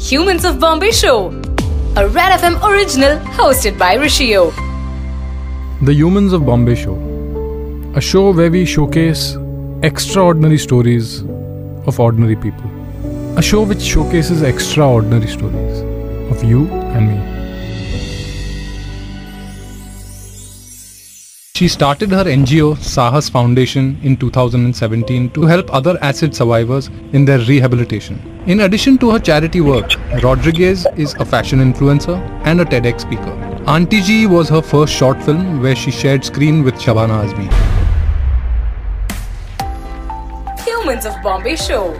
Humans of Bombay Show, a Red FM original hosted by Rishio. The Humans of Bombay Show, a show where we showcase extraordinary stories of ordinary people. A show which showcases extraordinary stories of you and me. She started her NGO Sahas Foundation in 2017 to help other acid survivors in their rehabilitation. In addition to her charity work, Rodriguez is a fashion influencer and a TEDx speaker. Auntie G was her first short film where she shared screen with Shabana Azmi. Humans of Bombay Show.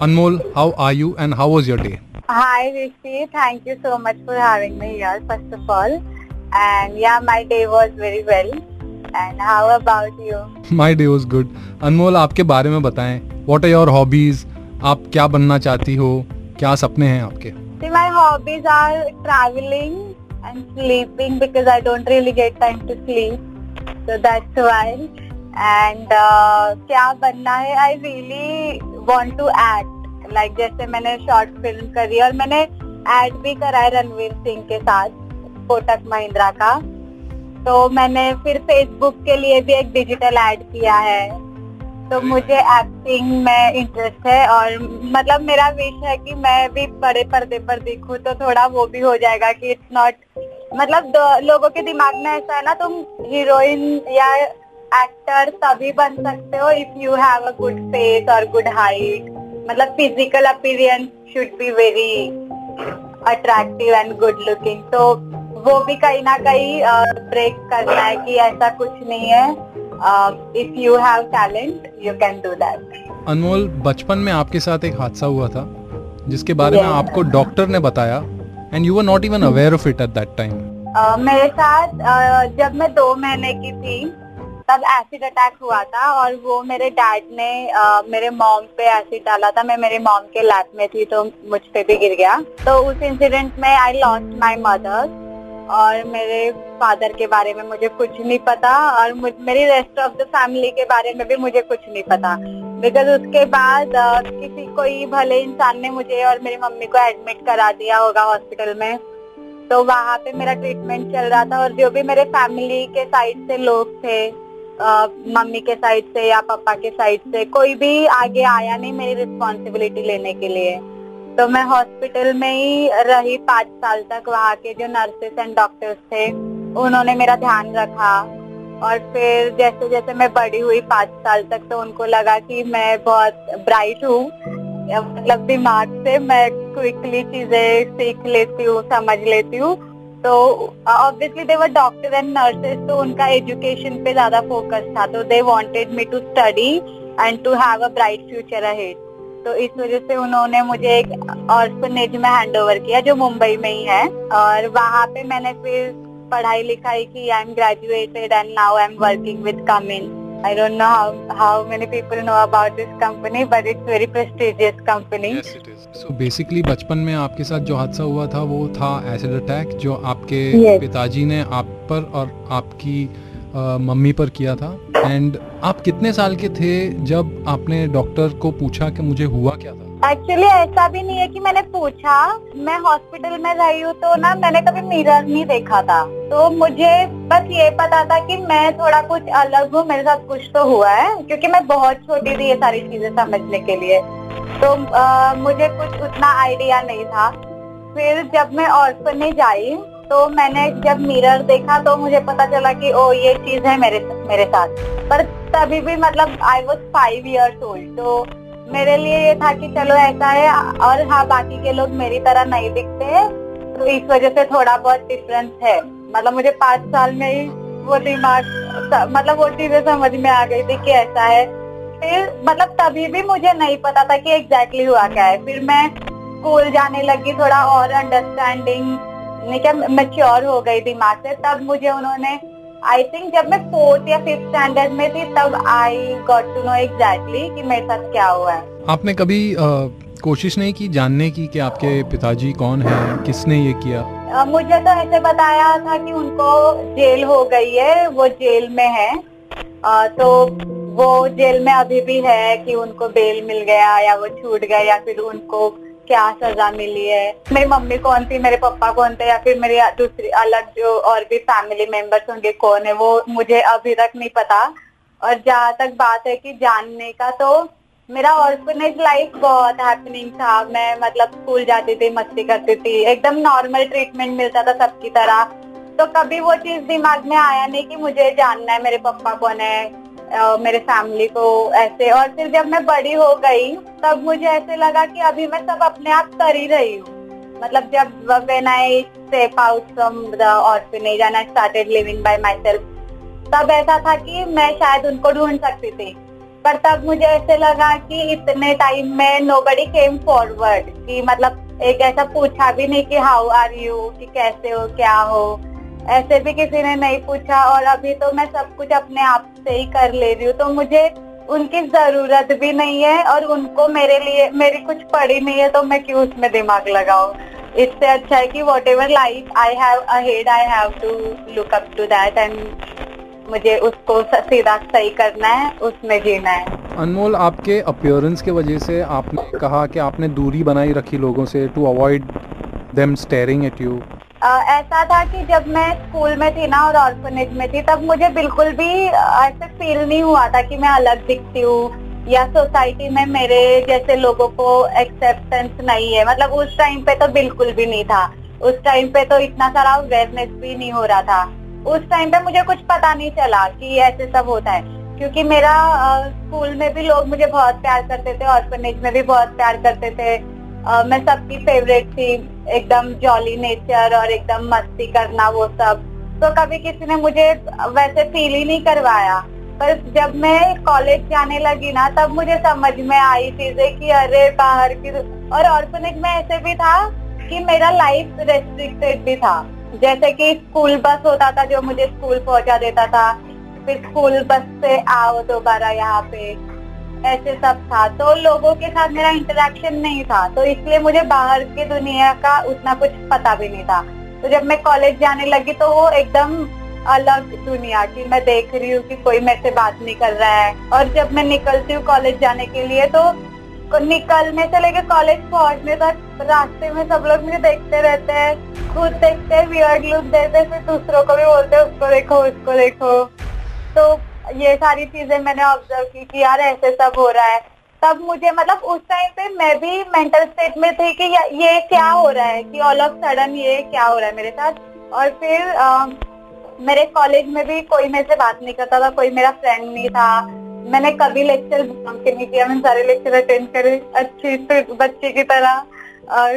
Anmol, how are you and how was your day? Hi Rishi, thank you so much for having me here first of all. And yeah, my day was very well. And how about you? My day was good. अनमोल आपके बारे में बताएँ What are your hobbies? आप क्या बनना चाहती हो क्या सपने हैं आपके See, my hobbies are traveling and sleeping because I don't really get time to sleep. So that's why. And uh, क्या बनना है I really want to act. Like जैसे मैंने शॉर्ट फ़िल्म करी और मैंने एड भी करा है रणवीर सिंह के साथ कोटक महिंद्रा का। तो मैंने फिर फेसबुक के लिए भी एक डिजिटल एड किया है। तो मुझे एक्टिंग में इंटरेस्ट है और मतलब मेरा विश है कि मैं भी बड़े पर्दे पर दिखूं तो थोड़ा वो भी हो जाएगा कि इट्स नॉट मतलब लोगों के दिमाग में ऐसा है ना तुम हीरोइन या एक्टर तभी बन सकते हो if you have a good face और गुड हाइट मतलब physical appearance should be very attractive and good looking तो वो भी कहीं ना कहीं ब्रेक करना है कि ऐसा कुछ नहीं है। If you have talent you can do that Anmol बचपन में आपके साथ एक हादसा हुआ था जिसके बारे में आपको डॉक्टर ने बताया and you were not even aware of it at that time मेरे साथ अ, जब मैं दो महीने की थी तब एसिड अटैक हुआ था और वो मेरे डैड ने अ, मेरे मॉम पे एसिड डाला था। मैं मेरे मॉम के लैब में थी तो मुझ पे भी गिर गया। तो उस इंसिडेंट में आई लॉस्ट माय मदर और मेरे फादर के बारे में मुझे कुछ नहीं पता और मेरी रेस्ट ऑफ़ द फैमिली के बारे में भी मुझे कुछ नहीं पता। बिकॉज़ उसके बाद अ, किसी कोई भले इंसान ने मुझे और मेरी मम्मी को एडमिट करा दिया होगा हॉस्पिटल में। तो वहाँ पे मेरा ट्रीटमेंट चल रहा था और जो भी मेरे फैमिली के साइड से लोग थे मम्मी के साइड से या पापा के साइड से कोई भी आगे आया नहीं मेरी रिस्पॉन्सिबिलिटी लेने के लिए। तो मैं हॉस्पिटल में ही रही पाँच साल तक, वहाँ के जो नर्सेस एंड डॉक्टर्स थे, उन्होंने मेरा ध्यान रखा। और फिर जैसे जैसे मैं बड़ी हुई पाँच साल तक तो उनको लगा कि मैं बहुत ब्राइट हूँ। मतलब दिमाग से मैं क्विकली चीज़ें सीख लेती हूँ, समझ लेती हूँ। तो obviously they were doctor and nurses तो उनका एजुकेशन पे ज़्यादा फोकस था तो they wanted me to study and to have a bright future ahead तो इस वजह से उन्होंने मुझे एक ऑर्फनेज में हैंड ओवर किया, जो मुंबई में ही है। और वहाँ पे मैंने फिर पढ़ाई लिखाई की I am graduated and now I am working with Cummins I don't know how how many people know about this company, but it's very prestigious company. Yes, it is. So basically, बचपन में आपके साथ जो हादसा हुआ था वो था एसिड अटैक जो आपके Yes. पिताजी ने आप पर और आपकी आ, मम्मी पर किया था एंड आप कितने साल के थे जब आपने डॉक्टर को पूछा कि मुझे हुआ क्या था एक्चुअली ऐसा भी नहीं है कि मैंने पूछा। मैं हॉस्पिटल में रही हूँ तो ना मैंने कभी मिरर नहीं देखा था। तो मुझे बस ये पता था कि मैं थोड़ा कुछ अलग हूँ मेरे साथ कुछ तो हुआ है क्योंकि मैं बहुत छोटी थी ये सारी चीज़ें समझने के लिए। तो अ, मुझे कुछ उतना आइडिया नहीं था। फिर जब मैं ऑर्फनेज आई तो मैंने जब मिरर देखा तो मुझे पता चला कि ओ ये चीज़ है मेरे मेरे साथ। पर तभी भी मतलब I was five years old तो मेरे लिए ये था कि चलो ऐसा है, और हाँ बाकी के लोग मेरी तरह नहीं दिखते हैं तो इस वजह से थोड़ा बहुत डिफरेंस है। मतलब मुझे पाँच साल में ही वो दिमाग मतलब वो चीज़ें समझ में आ गई थी कि ऐसा है। फिर मतलब तभी भी मुझे नहीं पता था कि एग्जैक्टली हुआ क्या है। फिर मैं स्कूल जाने लगी, थोड़ा और अंडरस्टैंडिंग क्या मेच्योर हो गई दिमाग से, तब मुझे उन्होंने आई थिंक जब मैं फोर्थ या फिफ्थ स्टैंडर्ड में थी तब I got to know exactly कि मेरे साथ क्या हुआ है। आपने कभी कोशिश नहीं की जानने की कि आपके पिताजी कौन हैं किसने ये किया? अ, मुझे तो ऐसे बताया था कि उनको जेल हो गई है वो जेल में है। अ, तो वो जेल में अभी भी है कि उनको बेल मिल गया या वो छूट गए या फिर उनको क्या सजा मिली है? मेरी मम्मी कौन थी? मेरे पापा कौन थे? या फिर मेरी दूसरी अलग जो और भी फैमिली मेंबर्स होंगे, कौन है वो मुझे अभी तक नहीं पता। और जहाँ तक बात है कि जानने का तो मेरा ऑर्फनेज लाइफ बहुत हैपनिंग था। मैं मतलब स्कूल जाती थी, मस्ती करती थी। एकदम नॉर्मल ट्रीटमेंट मिलता था सबकी तरह। तो कभी वो चीज़ दिमाग में आया नहीं कि मुझे जानना है मेरे पापा कौन है। मेरे फैमिली को ऐसे। और फिर जब मैं बड़ी हो गई, तब मुझे ऐसे लगा कि अभी मैं सब अपने आप कर ही रही हूँ। मतलब जब when I step out from the orphanage and I started living by my self तब ऐसा था कि मैं शायद उनको ढूंढ सकती थी। पर तब मुझे ऐसे लगा कि इतने टाइम में नो बडी केम फॉरवर्ड कि मतलब एक ऐसा पूछा भी नहीं कि हाउ आर यू कि कैसे हो, क्या हो। ऐसे भी किसी ने नहीं पूछा और अभी तो मैं सब कुछ अपने आप से ही कर ले रही हूँ। तो मुझे उनकी ज़रूरत भी नहीं है और उनको मेरे लिए, मेरी कुछ पड़ी नहीं है तो मैं क्यों उसमें दिमाग लगाऊ? इससे अच्छा है कि what ever life I have ahead I have to look up to that and मुझे उसको सीधा सही करना है, उसमें जीना है। अनमोल, आपके अपियरेंस के वजह से आपने कहा कि आपने दूरी बनाई रखी लोगों से to avoid them staring at you ऐसा था कि जब मैं स्कूल में थी ना और ऑर्फनेज में थी, तब मुझे बिल्कुल भी ऐसे फील नहीं हुआ था कि मैं अलग दिखती हूँ या सोसाइटी में मेरे जैसे लोगों को एक्सेप्टेंस नहीं है। मतलब उस टाइम पे तो बिल्कुल भी नहीं था। उस टाइम पे तो इतना सारा अवेयरनेस भी नहीं हो रहा था। उस टाइम पे मुझे कुछ पता नहीं चला कि ऐसे सब होता है। क्योंकि मेरा स्कूल में भी लोग मुझे बहुत प्यार करते थे ऑर्फनेज में भी बहुत प्यार करते थे। आ, मैं सबकी फेवरेट थी एकदम जॉली नेचर और एकदम मस्ती करना वो सब। तो कभी किसी ने मुझे वैसे फील ही नहीं करवाया। पर जब मैं कॉलेज जाने लगी ना तब मुझे समझ में आई चीज़ें कि अरे बाहर की और ऑर्फनेज में ऐसे भी था कि मेरा लाइफ रेस्ट्रिक्टेड भी था। जैसे कि स्कूल बस होता था जो मुझे स्कूल पहुँचा देता था फिर स्कूल बस से आओ दोबारा यहाँ पे। ऐसे सब था। तो लोगों के साथ मेरा इंटरेक्शन नहीं था। तो इसलिए मुझे बाहर की दुनिया का उतना कुछ पता भी नहीं था। तो जब मैं कॉलेज जाने लगी तो वो एकदम अलग दुनिया की मैं देख रही हूँ कि कोई मेरे से बात नहीं कर रहा है। और जब मैं निकलती हूँ कॉलेज जाने के लिए तो निकलने से लेकर कॉलेज पहुँचने तक रास्ते में सब लोग मुझे देखते रहते हैं। खुद देखते हैं वियर्ड लुक देते फिर दूसरों को भी बोलते हैं, उसको देखो उसको देखो। तो ये सारी चीज़ें मैंने ऑब्ज़र्व की कि यार ऐसे सब हो रहा है। तब मुझे मतलब उस टाइम पे मैं भी मेंटल स्टेट में थी कि ये क्या हो रहा है कि ऑल ऑफ़ सडन ये क्या हो रहा है मेरे साथ। और फिर आ, मेरे कॉलेज में भी कोई मेरे से बात नहीं करता था कोई मेरा फ्रेंड नहीं था। मैंने कभी लेक्चर नहीं किया मैंने सारे लेक्चर अटेंड करे अच्छी बच्चे की तरह। और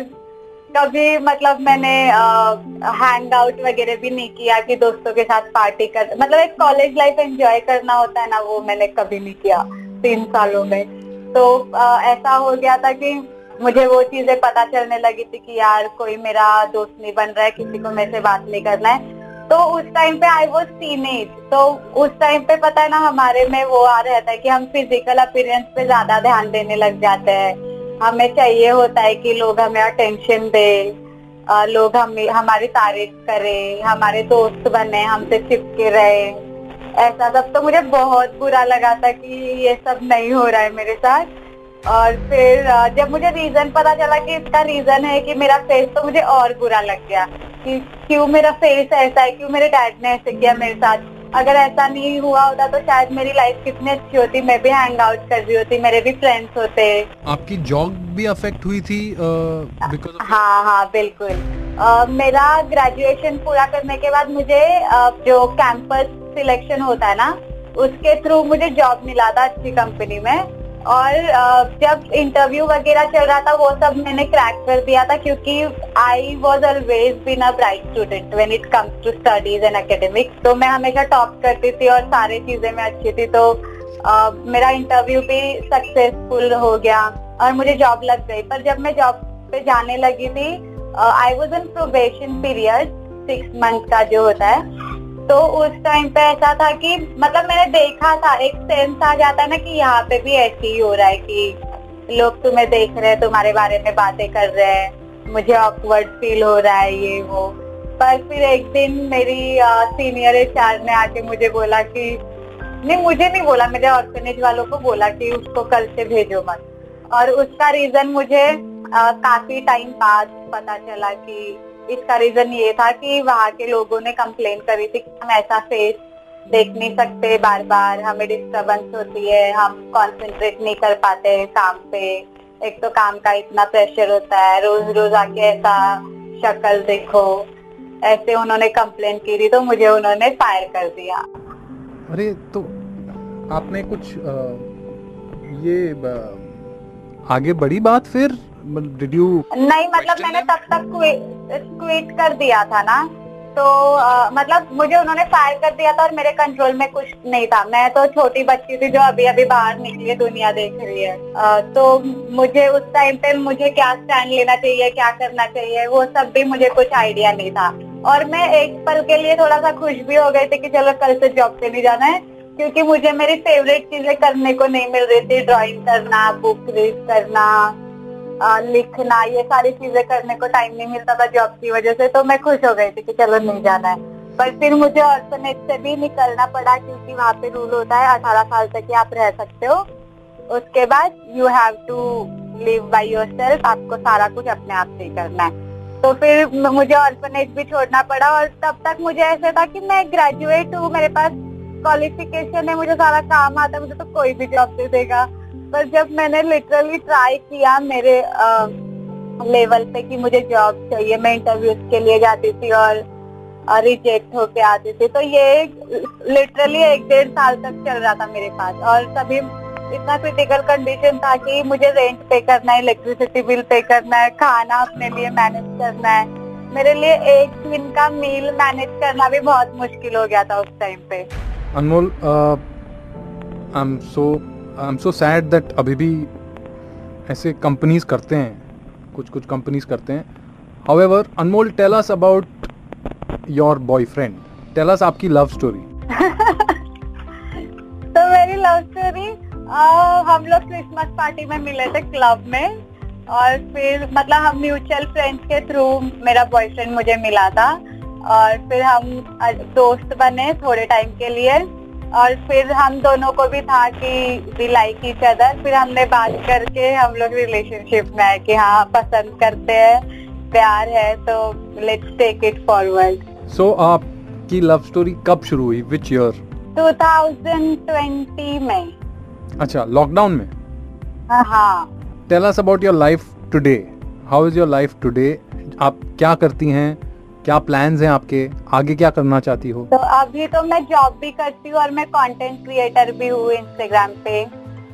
कभी मतलब मैंने हैंग आउट वगैरह भी नहीं किया कि दोस्तों के साथ पार्टी कर मतलब एक कॉलेज लाइफ एंजॉय करना होता है ना वो मैंने कभी नहीं किया तीन सालों में। तो आ, ऐसा हो गया था कि मुझे वो चीज़ें पता चलने लगी थी कि यार कोई मेरा दोस्त नहीं बन रहा है किसी को मेरे से बात नहीं करना है। तो उस टाइम पे आई वॉज़ टीनेज तो उस टाइम पे पता है ना हमारे में वो आ रहता है कि हम फ़िज़िकल अपीयरेंस पे ज़्यादा ध्यान देने लग जाते हैं। हमें चाहिए होता है कि लोग हमें अटेंशन दे लोग हमें, हमारी तारीफ़ करें, हमारे दोस्त बने, हमसे चिपके रहे। ऐसा सब तो मुझे बहुत बुरा लगा था कि ये सब नहीं हो रहा है मेरे साथ। और फिर जब मुझे रीजन पता चला कि इसका रीजन है कि मेरा फेस तो मुझे और बुरा लग गया कि क्यों मेरा फेस ऐसा है, क्यों मेरे डैड ने ऐसे किया मेरे साथ। अगर ऐसा नहीं हुआ होता तो शायद मेरी लाइफ कितनी अच्छी होती मैं भी हैंग आउट कर रही होती मेरे भी फ्रेंड्स होते। आपकी जॉब भी अफेक्ट हुई थी uh, हाँ हाँ बिल्कुल। uh, मेरा ग्रेजुएशन पूरा करने के बाद मुझे uh, जो कैंपस सिलेक्शन होता है ना उसके थ्रू मुझे जॉब मिला था अच्छी कंपनी में। और जब इंटरव्यू वगैरह चल रहा था वो सब मैंने क्रैक कर दिया था क्योंकि I was always been a bright student when it comes to studies and academics तो मैं हमेशा टॉप करती थी और सारी चीज़ें में अच्छी थी। तो uh, मेरा इंटरव्यू भी सक्सेसफुल हो गया और मुझे जॉब लग गई। पर जब मैं जॉब पे जाने लगी थी I was in probation period six month का जो होता है। तो उस टाइम पे ऐसा था कि मतलब मैंने देखा था एक सेंस आ जाता है ना कि यहाँ पे भी ऐसे ही हो रहा है कि लोग तुम्हें देख रहे हैं तुम्हारे बारे में बातें कर रहे हैं। मुझे ऑकवर्ड फील हो रहा है ये वो। पर फिर एक दिन मेरी आ, सीनियर एच ने आके मुझे बोला कि नहीं मुझे नहीं बोला मेरे ऑर्फेनेज वालों को बोला कि उसको कल से भेजो मत। और उसका रीजन मुझे आ, काफ़ी टाइम बाद पता चला कि इसका रीजन ये था कि वहाँ के लोगों ने कंप्लेन करी थी कि हम ऐसा फेस देख नहीं सकते बार बार हमें डिस्टरबेंस होती है हम कंसंट्रेट नहीं कर पाते काम पे। एक तो काम का इतना प्रेशर होता है रोज रोज आके ऐसा शक्ल देखो। ऐसे उन्होंने कंप्लेन की थी तो मुझे उन्होंने फायर कर दिया। अरे तो आपने कुछ आ, ये आगे बड़ी बात फिर? डिड यू नहीं मतलब मैंने तब तक क्विट कर दिया था ना। तो आ, मतलब मुझे उन्होंने फायर कर दिया था और मेरे कंट्रोल में कुछ नहीं था। मैं तो छोटी बच्ची थी जो अभी अभी बाहर निकली है दुनिया देख रही है। आ, तो मुझे उस टाइम पे मुझे क्या स्टैंड लेना चाहिए क्या करना चाहिए वो सब भी मुझे कुछ आइडिया नहीं था। और मैं एक पल के लिए थोड़ा सा खुश भी हो गई थी कि चलो कल से जॉब पे नहीं जाना है क्योंकि मुझे मेरी फेवरेट चीज़ें करने को नहीं मिल रही थी ड्राइंग करना बुक रीड करना लिखना, ये सारी चीज़ें करने को टाइम नहीं मिलता था जॉब की वजह से तो मैं खुश हो गई थी कि चलो नहीं जाना है। पर फिर मुझे ऑर्फनेज से भी निकलना पड़ा क्योंकि वहाँ पे रूल होता है, अठारह साल तक ही आप रह सकते हो। उसके बाद you have to live by your self आपको सारा कुछ अपने आप से करना है। तो फिर मुझे ऑर्फनेज भी छोड़ना पड़ा और तब तक मुझे ऐसा था कि मैं ग्रेजुएट हूँ, मेरे पास क्वालिफिकेशन है, मुझे सारा काम आता है, मुझे तो कोई भी जॉब दे देगा। पर जब मैंने लिटरली ट्राई किया मेरे लेवल पे कि मुझे जॉब चाहिए, मैं इंटरव्यूज़ के लिए जाती थी और रिजेक्ट होके आती थी। तो ये लिटरली एक डेढ़ साल तक चल रहा था मेरे पास। और तभी इतना क्रिटिकल कंडीशन था कि मुझे रेंट पे करना है इलेक्ट्रिसिटी बिल पे करना है, खाना अपने लिए मैनेज करना है। मेरे लिए एक दिन का मील मैनेज करना भी बहुत मुश्किल हो गया था उस टाइम पे। Anmol I am so I am so sad that अभी भी ऐसे कंपनीज़ करते हैं कुछ कुछ कंपनीज़ करते हैं। However Anmol tell us about your boyfriend tell us आपकी लव स्टोरी तो मेरी लव स्टोरी हम लोग क्रिसमस पार्टी में मिले थे क्लब में और फिर मतलब हम म्यूचुअल फ्रेंड्स के थ्रू मेरा बॉयफ्रेंड मुझे मिला था और फिर हम दोस्त बने थोड़े टाइम के लिए। और फिर हम दोनों को भी था कि वी लाइक ईच अदर फिर हमने बात करके हम लोग रिलेशनशिप में आए कि हाँ पसंद करते हैं प्यार है तो let's take it forward so आपकी लव स्टोरी कब शुरू हुई? विच ईयर 2020 में। अच्छा लॉकडाउन में? हाँ। Tell us about your life today how is your life today आप क्या करती हैं? क्या प्लान्स हैं आपके? आगे क्या करना चाहती हो? तो अभी तो मैं जॉब भी करती हूँ और मैं कंटेंट क्रिएटर भी हूँ इंस्टाग्राम पे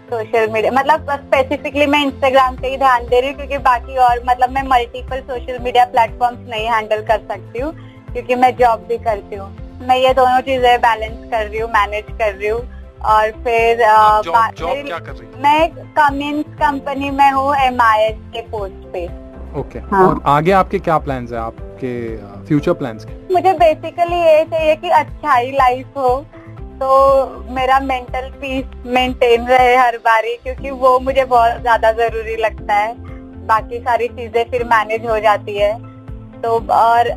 सोशल मीडिया मतलब स्पेसिफिकली मैं इंस्टाग्राम पे ही ध्यान दे रही हूँ क्योंकि बाकी और मतलब मैं मल्टीपल सोशल मीडिया प्लेटफॉर्म्स नहीं हैंडल कर सकती हूँ क्योंकि मैं जॉब भी करती हूँ। मैं ये दोनों चीज़ें बैलेंस कर रही हूँ मैनेज कर रही हूँ और फिर जॉब क्या कर रही मैं कमिंस कंपनी में हूँ एम के पोस्ट पे। Okay okay. हाँ. और आगे आपके क्या प्लान्स है? आपके फ्यूचर प्लान्स मुझे बेसिकली ये चाहिए कि अच्छा ही लाइफ हो तो मेरा मेंटल पीस मेंटेन रहे हर बारी क्योंकि वो मुझे बहुत ज़्यादा ज़रूरी लगता है। बाकी सारी चीज़ें फिर मैनेज हो जाती है। तो और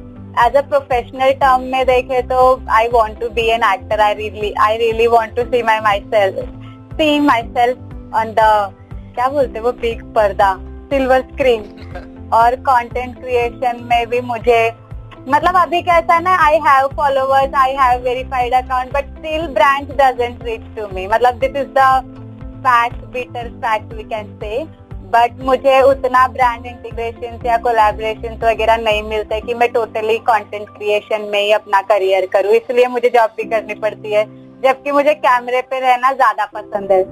एज अ प्रोफेशनल टर्म में देखे तो I want to be an actor I really I really want to see my my self see my self on the क्या बोलते वो बिग पर्दा सिल्वर स्क्रीन और कंटेंट क्रिएशन में भी मुझे मतलब अभी कैसा ना I have followers I have verified account but still brand doesn't reach to me मतलब this is the fact bitter fact we can say but मुझे उतना ब्रांड इंटीग्रेशन या कोलैबोरेशन वगैरह नहीं मिलते कि मैं टोटली कंटेंट क्रिएशन में ही अपना करियर करूँ। इसलिए मुझे जॉब भी करनी पड़ती है जबकि मुझे कैमरे पे रहना ज़्यादा पसंद है।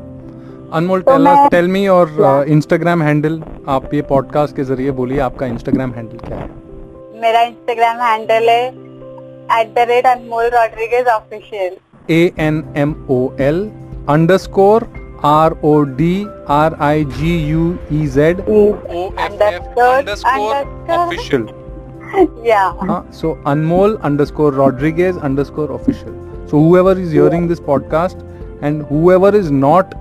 अनमोल टेल टेल मी और इंस्टाग्राम हैंडल आप ये पॉडकास्ट के ज़रिए बोलिए आपका इंस्टाग्राम हैंडल क्या है? मेरा इंस्टाग्राम हैंडल है at the rate Anmol Rodriguez official A N M O L underscore R O D R I G U E Z official so anmol underscore rodriguez underscore official so whoever is hearing this podcast and whoever is not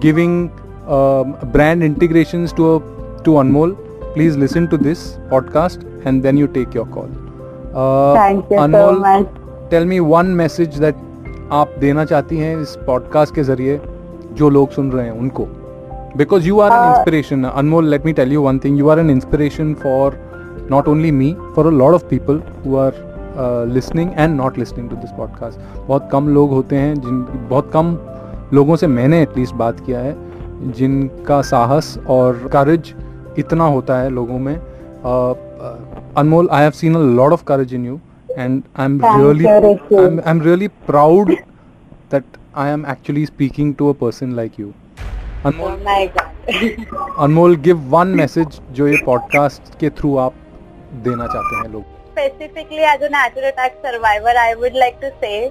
giving um, brand integrations to a, to Anmol, please listen to this podcast and then you take your call. Uh, Thank you Anmol, so much. Tell me one message that आप देना चाहती हैं इस podcast के ज़रिए जो लोग सुन रहे हैं उनको because you are an inspiration Anmol let me tell you one thing you are an inspiration for not only me for a lot of people who are listening and not listening to this podcast बहुत कम लोग होते हैं जिन बहुत कम लोगों से मैंने at least बात किया है जिनका साहस और करेज इतना होता है लोगों में। Anmol I have seen a lot of courage in you and i'm Thank really you, Rishi. I'm, I'm really proud that i am actually speaking to a person like you. Oh Anmol Anmol give one message जो ये podcast के through आप देना चाहते हैं लोग। Specifically as a natural attack survivor I would like to say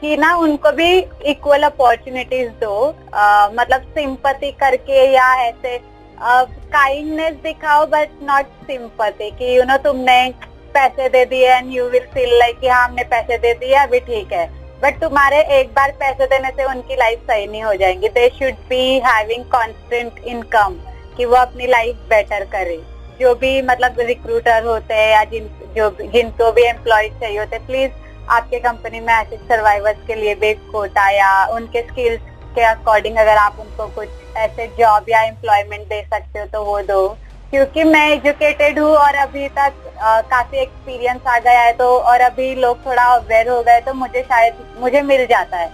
कि ना उनको भी इक्वल अपॉर्चुनिटीज़ दो। अ, मतलब सिंपति करके या ऐसे काइंडनेस दिखाओ बट नॉट सिंपति कि यू नो तुमने पैसे दे दिए and you will feel like कि हाँ हमने पैसे दे दिए, अभी ठीक है। बट तुम्हारे एक बार पैसे देने से उनकी लाइफ सही नहीं हो जाएँगी। They should be having constant income कि वो अपनी लाइफ बेटर करे। जो भी मतलब रिक्रूटर होते हैं या जिन, जो, जिनको भी एम्प्लॉय चाहिए होते प्लीज़ आपके कंपनी में ऐसे सर्वाइवर्स के लिए भी कोटा या उनके स्किल्स के अकॉर्डिंग अगर आप उनको कुछ ऐसे जॉब या एम्प्लॉयमेंट दे सकते हो तो वो दो। क्योंकि मैं एजुकेटेड हूँ और अभी तक आ, काफ़ी एक्सपीरियंस आ गया है तो और अभी लोग थोड़ा अवेयर हो गए तो मुझे शायद मुझे मिल जाता है।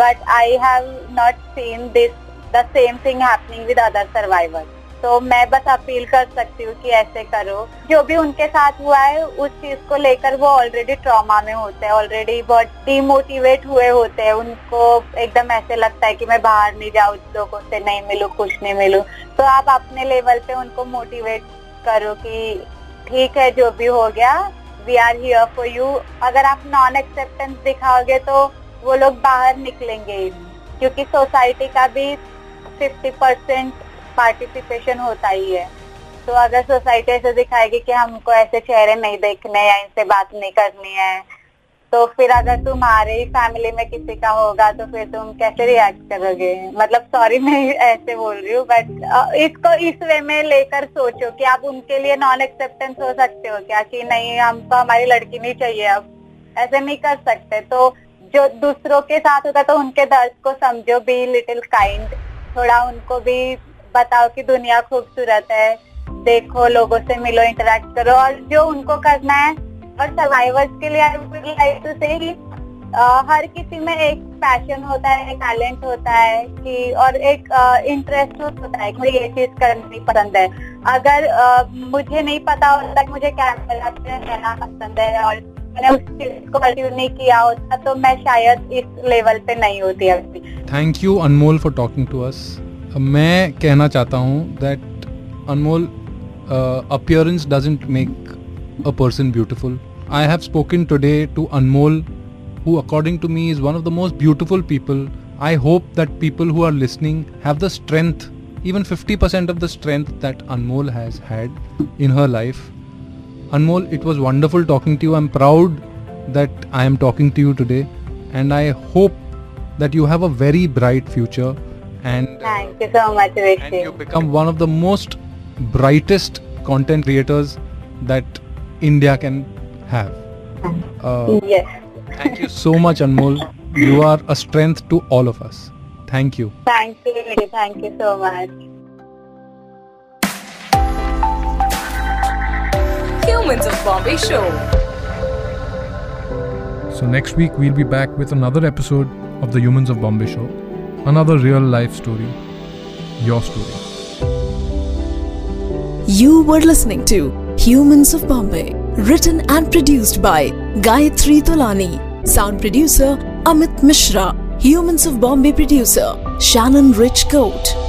But I have not seen this the same thing happening with other survivor तो मैं बस अपील कर सकती हूँ कि ऐसे करो। जो भी उनके साथ हुआ है, उस चीज़ को लेकर वो ऑलरेडी ट्रॉमा में होते हैं ऑलरेडी बहुत डिमोटिवेट हुए होते हैं। उनको एकदम ऐसे लगता है कि मैं बाहर नहीं जाऊँ, लोगों से नहीं मिलूँ, कुछ नहीं मिलूँ। तो आप अपने लेवल पे उनको मोटिवेट करो कि ठीक है, जो भी हो गया we are here for you अगर आप नॉन एक्सेप्टेंस दिखाओगे तो वो लोग बाहर निकलेंगे क्योंकि सोसाइटी का भी फिफ्टी परसेंट पार्टिसिपेशन होता ही है। तो अगर सोसाइटी ऐसे दिखाएगी कि हमको ऐसे चेहरे नहीं देखने या इनसे बात नहीं करनी है तो फिर अगर तुम्हारे ही फैमिली में किसी का होगा तो फिर तुम कैसे रिएक्ट करोगे? मतलब सॉरी मैं ऐसे बोल रही हूँ बट इसको इस वे में लेकर सोचो कि आप उनके लिए नॉन एक्सेप्टेंस हो सकते हो क्या? कि नहीं हमको हमारी लड़की नहीं चाहिए अब। ऐसे नहीं कर सकते। तो जो दूसरों के साथ होता तो उनके दर्द को समझो बी लिटिल काइंड थोड़ा उनको भी बताओ कि दुनिया खूबसूरत है। देखो लोगों से मिलो इंटरेक्ट करो और जो उनको करना है और सर्वाइवर्स के लिए आई वुड लाइक टू से हर किसी में एक पैशन होता है टैलेंट होता है कि और एक इंटरेस्ट होता है कि मुझे ये चीज़ करनी पसंद है। अगर अ, मुझे नहीं पता होता कि मुझे क्या पे रहना पसंद है और मैंने उस चीज़ को नहीं किया होता तो मैं शायद इस लेवल पे नहीं होती अभी। Thank you Anmol for talking to us मैं कहना चाहता हूँ that Anmol appearance doesn't make a person beautiful I have spoken today to Anmol who according to me is one of the most beautiful people I hope that people who are listening have the strength even fifty percent of the strength that Anmol has had in her life Anmol it was wonderful talking to you I am proud that I am talking to you today and I hope that you have a very bright future and uh, thank you so much, Rishi. And you become one of the most brightest content creators that India can have. Uh, yes. thank you so much, Anmol. You are a strength to all of us. Thank you. Thank you. Thank you so much. Humans of Bombay Show. So next week we'll be back with another episode of the Humans of Bombay Show. Another real life story. Your story. You were listening to Humans of Bombay, written and produced by Gayatri Tolani, sound producer Amit Mishra, Humans of Bombay producer Shannon Rich Coat.